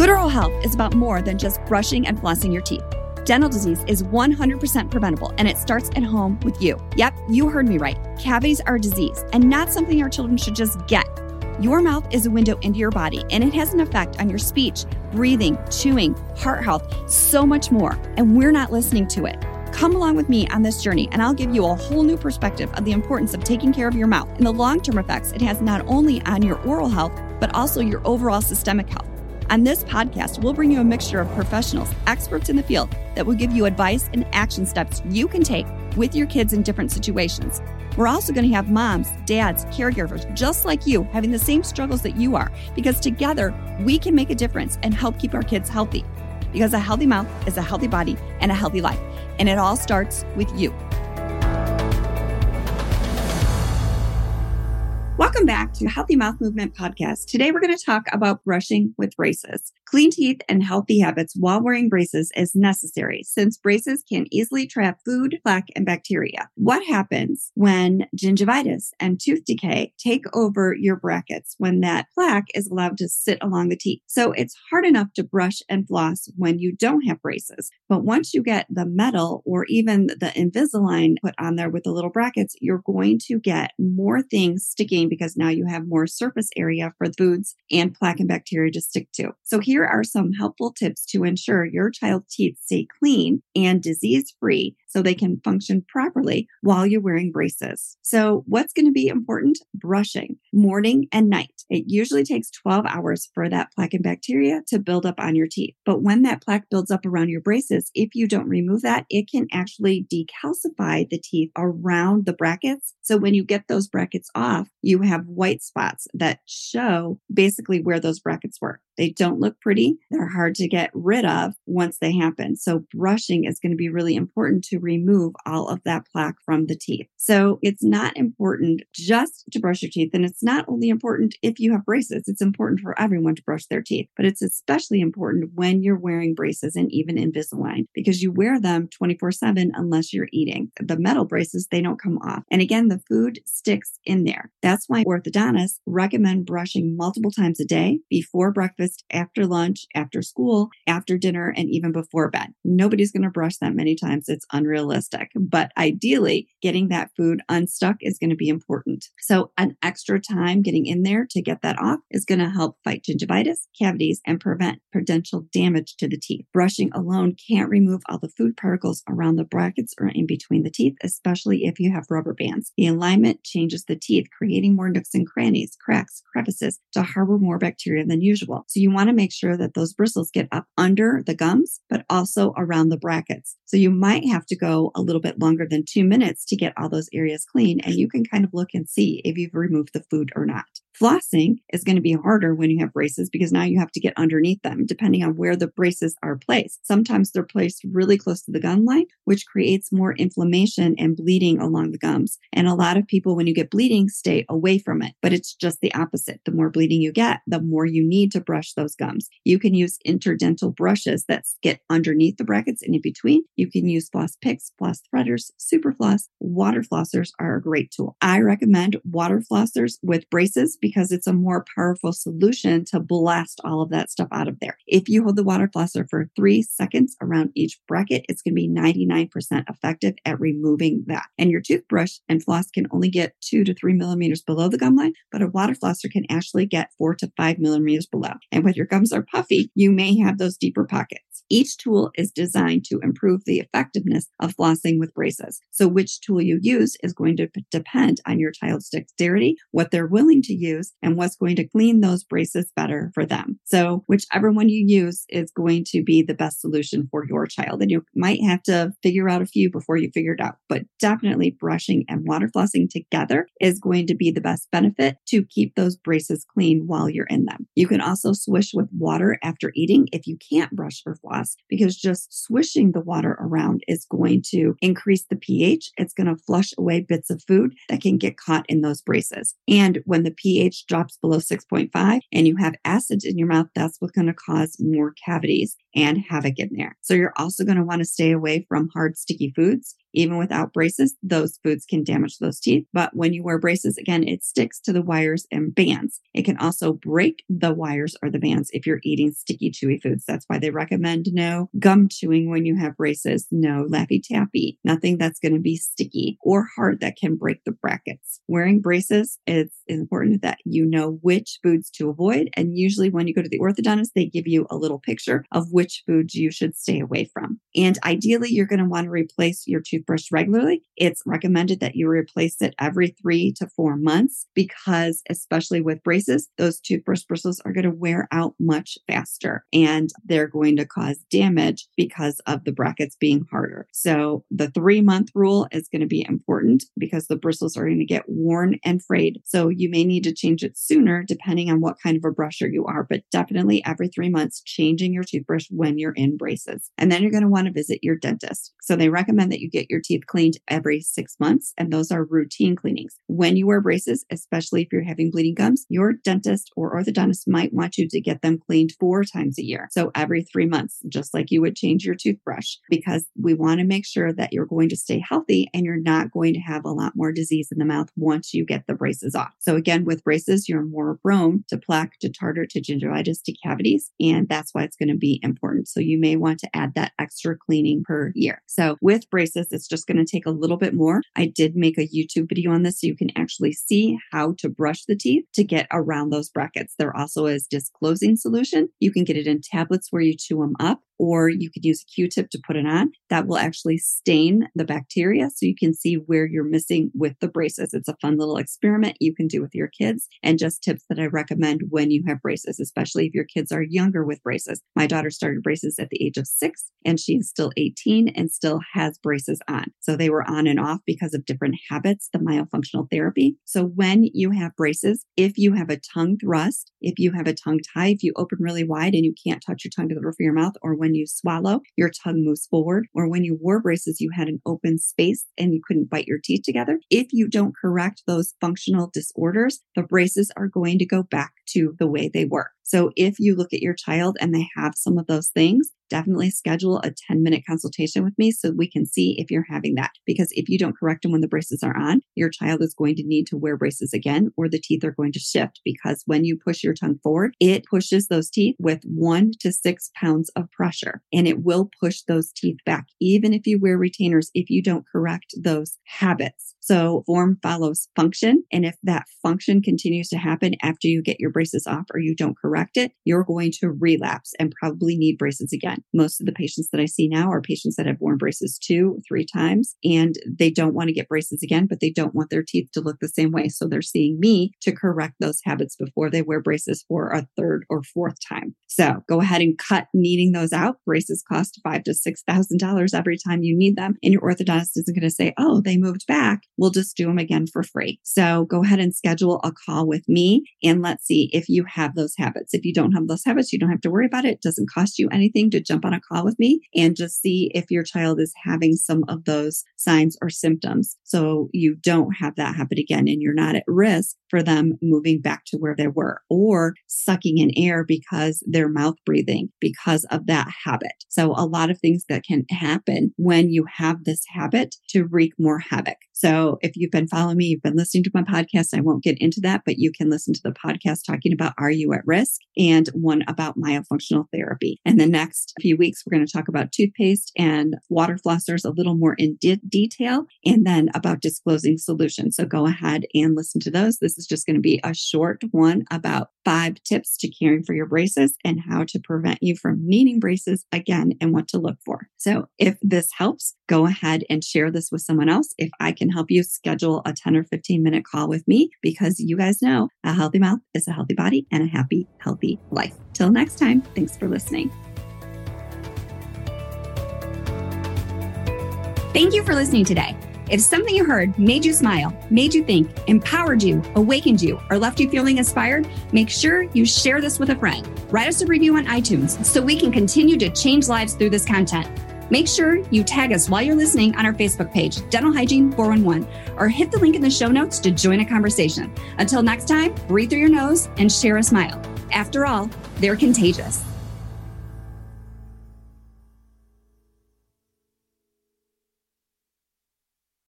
Good oral health is about more than just brushing and flossing your teeth. Dental disease is 100% preventable and it starts at home with you. Yep, you heard me right. Cavities are a disease and not something our children should just get. Your mouth is a window into your body and it has an effect on your speech, breathing, chewing, heart health, so much more. And we're not listening to it. Come along with me on this journey, and I'll give you a whole new perspective of the importance of taking care of your mouth and the long term effects it has not only on your oral health, but also your overall systemic health. On this podcast, we'll bring you a mixture of professionals, experts in the field that will give you advice and action steps you can take with your kids in different situations. We're also going to have moms, dads, caregivers just like you having the same struggles that you are because together we can make a difference and help keep our kids healthy. Because a healthy mouth is a healthy body and a healthy life. And it all starts with you. Welcome back to Healthy Mouth Movement Podcast. Today we're going to talk about brushing with braces. Clean teeth and healthy habits while wearing braces is necessary since braces can easily trap food, plaque, and bacteria. What happens when gingivitis and tooth decay take over your brackets when that plaque is allowed to sit along the teeth? So it's hard enough to brush and floss when you don't have braces. But once you get the metal or even the Invisalign put on there with the little brackets, you're going to get more things sticking because now you have more surface area for foods and plaque and bacteria to stick to. So here are some helpful tips to ensure your child's teeth stay clean and disease free so they can function properly while you're wearing braces. So, what's going to be important? Brushing morning and night. It usually takes 12 hours for that plaque and bacteria to build up on your teeth. But when that plaque builds up around your braces, if you don't remove that, it can actually decalcify the teeth around the brackets. So, when you get those brackets off, you have white spots that show basically where those brackets were. They don't look pretty. They're hard to get rid of once they happen. So brushing is going to be really important to remove all of that plaque from the teeth. So it's not important just to brush your teeth. And it's not only important if you have braces, it's important for everyone to brush their teeth, but it's especially important when you're wearing braces and even Invisalign because you wear them 24 seven unless you're eating. The metal braces, they don't come off. And again, the food sticks in there. That's why orthodontists recommend brushing multiple times a day before breakfast, after lunch, after school, after dinner, and even before bed. Nobody's going to brush that many times. It's. Realistic, but ideally, getting that food unstuck is going to be important. So, an extra time getting in there to get that off is going to help fight gingivitis, cavities, and prevent potential damage to the teeth. Brushing alone can't remove all the food particles around the brackets or in between the teeth, especially if you have rubber bands. The alignment changes the teeth, creating more nooks and crannies, cracks, crevices to harbor more bacteria than usual. So, you want to make sure that those bristles get up under the gums, but also around the brackets. So, you might have to go a little bit longer than two minutes to get all those areas clean. And you can kind of look and see if you've removed the food or not. Flossing is going to be harder when you have braces because now you have to get underneath them, depending on where the braces are placed. Sometimes they're placed really close to the gum line, which creates more inflammation and bleeding along the gums. And a lot of people, when you get bleeding, stay away from it. But it's just the opposite. The more bleeding you get, the more you need to brush those gums. You can use interdental brushes that get underneath the brackets and in between. You can use floss picks, floss threaders, super floss. Water flossers are a great tool. I recommend water flossers with braces because it's a more powerful solution to blast all of that stuff out of there. If you hold the water flosser for three seconds around each bracket, it's going to be 99% effective at removing that. And your toothbrush and floss can only get two to three millimeters below the gum line, but a water flosser can actually get four to five millimeters below. And when your gums are puffy, you may have those deeper pockets. Each tool is designed to improve the effectiveness of flossing with braces. So which tool you use is going to depend on your child's dexterity, what they're willing to use, and what's going to clean those braces better for them. So whichever one you use is going to be the best solution for your child. And you might have to figure out a few before you figure it out, but definitely brushing and water flossing together is going to be the best benefit to keep those braces clean while you're in them. You can also swish with water after eating if you can't brush or floss because just swishing the water around is going to increase the pH. It's going to flush away bits of food that can get caught in those braces. And when the pH drops below 6.5 and you have acids in your mouth, that's what's going to cause more cavities and havoc in there. So you're also going to want to stay away from hard, sticky foods. Even without braces, those foods can damage those teeth. But when you wear braces, again, it sticks to the wires and bands. It can also break the wires or the bands if you're eating sticky, chewy foods. That's why they recommend no gum chewing when you have braces, no laffy taffy, nothing that's going to be sticky or hard that can break the brackets. Wearing braces, it's important that you know which foods to avoid. And usually when you go to the orthodontist, they give you a little picture of which foods you should stay away from. And ideally, you're going to want to replace your toothbrush regularly. It's recommended that you replace it every three to four months because, especially with braces, those toothbrush bristles are going to wear out much faster and they're going to cause damage because of the brackets being harder. So the three month rule is going to be important because the bristles are going to get worn and frayed. So you may need to change it sooner depending on what kind of a brusher you are, but definitely every three months, changing your toothbrush when you're in braces. And then you're going to want to visit your dentist. So they recommend that you get your teeth cleaned every six months, and those are routine cleanings. When you wear braces, especially if you're having bleeding gums, your dentist or orthodontist might want you to get them cleaned four times a year. So every three months, just like you would change your toothbrush, because we want to make sure that you're going to stay healthy and you're not going to have a lot more disease in the mouth once you get the braces off. So again, with braces, you're more prone to plaque, to tartar, to gingivitis, to cavities. And that's why it's going to be important. So you may want to add that extra cleaning per year. So with braces, it's just going to take a little bit more. I did make a YouTube video on this so you can actually see how to brush the teeth to get around those brackets. There also is disclosing solution. You can get it in tablets where you chew them up or you could use a Q-tip to put it on. That will actually stain the bacteria so you can see where you're missing with the braces. It's a fun little experiment you can do with your kids and just tips that I recommend when you have braces, especially if your kids are younger with braces. My daughter started braces at the age of six and she is still 18 and still has braces on. So they were on and off because of different habits, the myofunctional therapy. So when you have braces, if you have a tongue thrust, if you have a tongue tie, if you open really wide and you can't touch your tongue to the roof of your mouth, or when when you swallow, your tongue moves forward, or when you wore braces, you had an open space and you couldn't bite your teeth together. If you don't correct those functional disorders, the braces are going to go back to the way they were. So if you look at your child and they have some of those things, definitely schedule a 10 minute consultation with me so we can see if you're having that. Because if you don't correct them when the braces are on, your child is going to need to wear braces again, or the teeth are going to shift. Because when you push your tongue forward, it pushes those teeth with one to six pounds of pressure and it will push those teeth back, even if you wear retainers, if you don't correct those habits. So form follows function. And if that function continues to happen after you get your braces off or you don't correct it, you're going to relapse and probably need braces again. Most of the patients that I see now are patients that have worn braces two, three times, and they don't want to get braces again, but they don't want their teeth to look the same way. So they're seeing me to correct those habits before they wear braces for a third or fourth time. So go ahead and cut needing those out. Braces cost five to six thousand dollars every time you need them. And your orthodontist isn't going to say, oh, they moved back we'll just do them again for free. So go ahead and schedule a call with me and let's see if you have those habits. If you don't have those habits, you don't have to worry about it. It doesn't cost you anything to jump on a call with me and just see if your child is having some of those signs or symptoms. So you don't have that happen again and you're not at risk for them moving back to where they were or sucking in air because they're mouth breathing because of that habit. So a lot of things that can happen when you have this habit to wreak more havoc. If you've been following me, you've been listening to my podcast, I won't get into that, but you can listen to the podcast talking about Are You at Risk and one about myofunctional therapy. And the next few weeks, we're going to talk about toothpaste and water flossers a little more in de- detail and then about disclosing solutions. So go ahead and listen to those. This is just going to be a short one about five tips to caring for your braces and how to prevent you from needing braces again and what to look for. So if this helps, go ahead and share this with someone else. If I can help you schedule a 10 or 15 minute call with me, because you guys know a healthy mouth is a healthy body and a happy, healthy life. Till next time, thanks for listening. Thank you for listening today. If something you heard made you smile, made you think, empowered you, awakened you, or left you feeling inspired, make sure you share this with a friend. Write us a review on iTunes so we can continue to change lives through this content. Make sure you tag us while you're listening on our Facebook page, Dental Hygiene 411, or hit the link in the show notes to join a conversation. Until next time, breathe through your nose and share a smile. After all, they're contagious.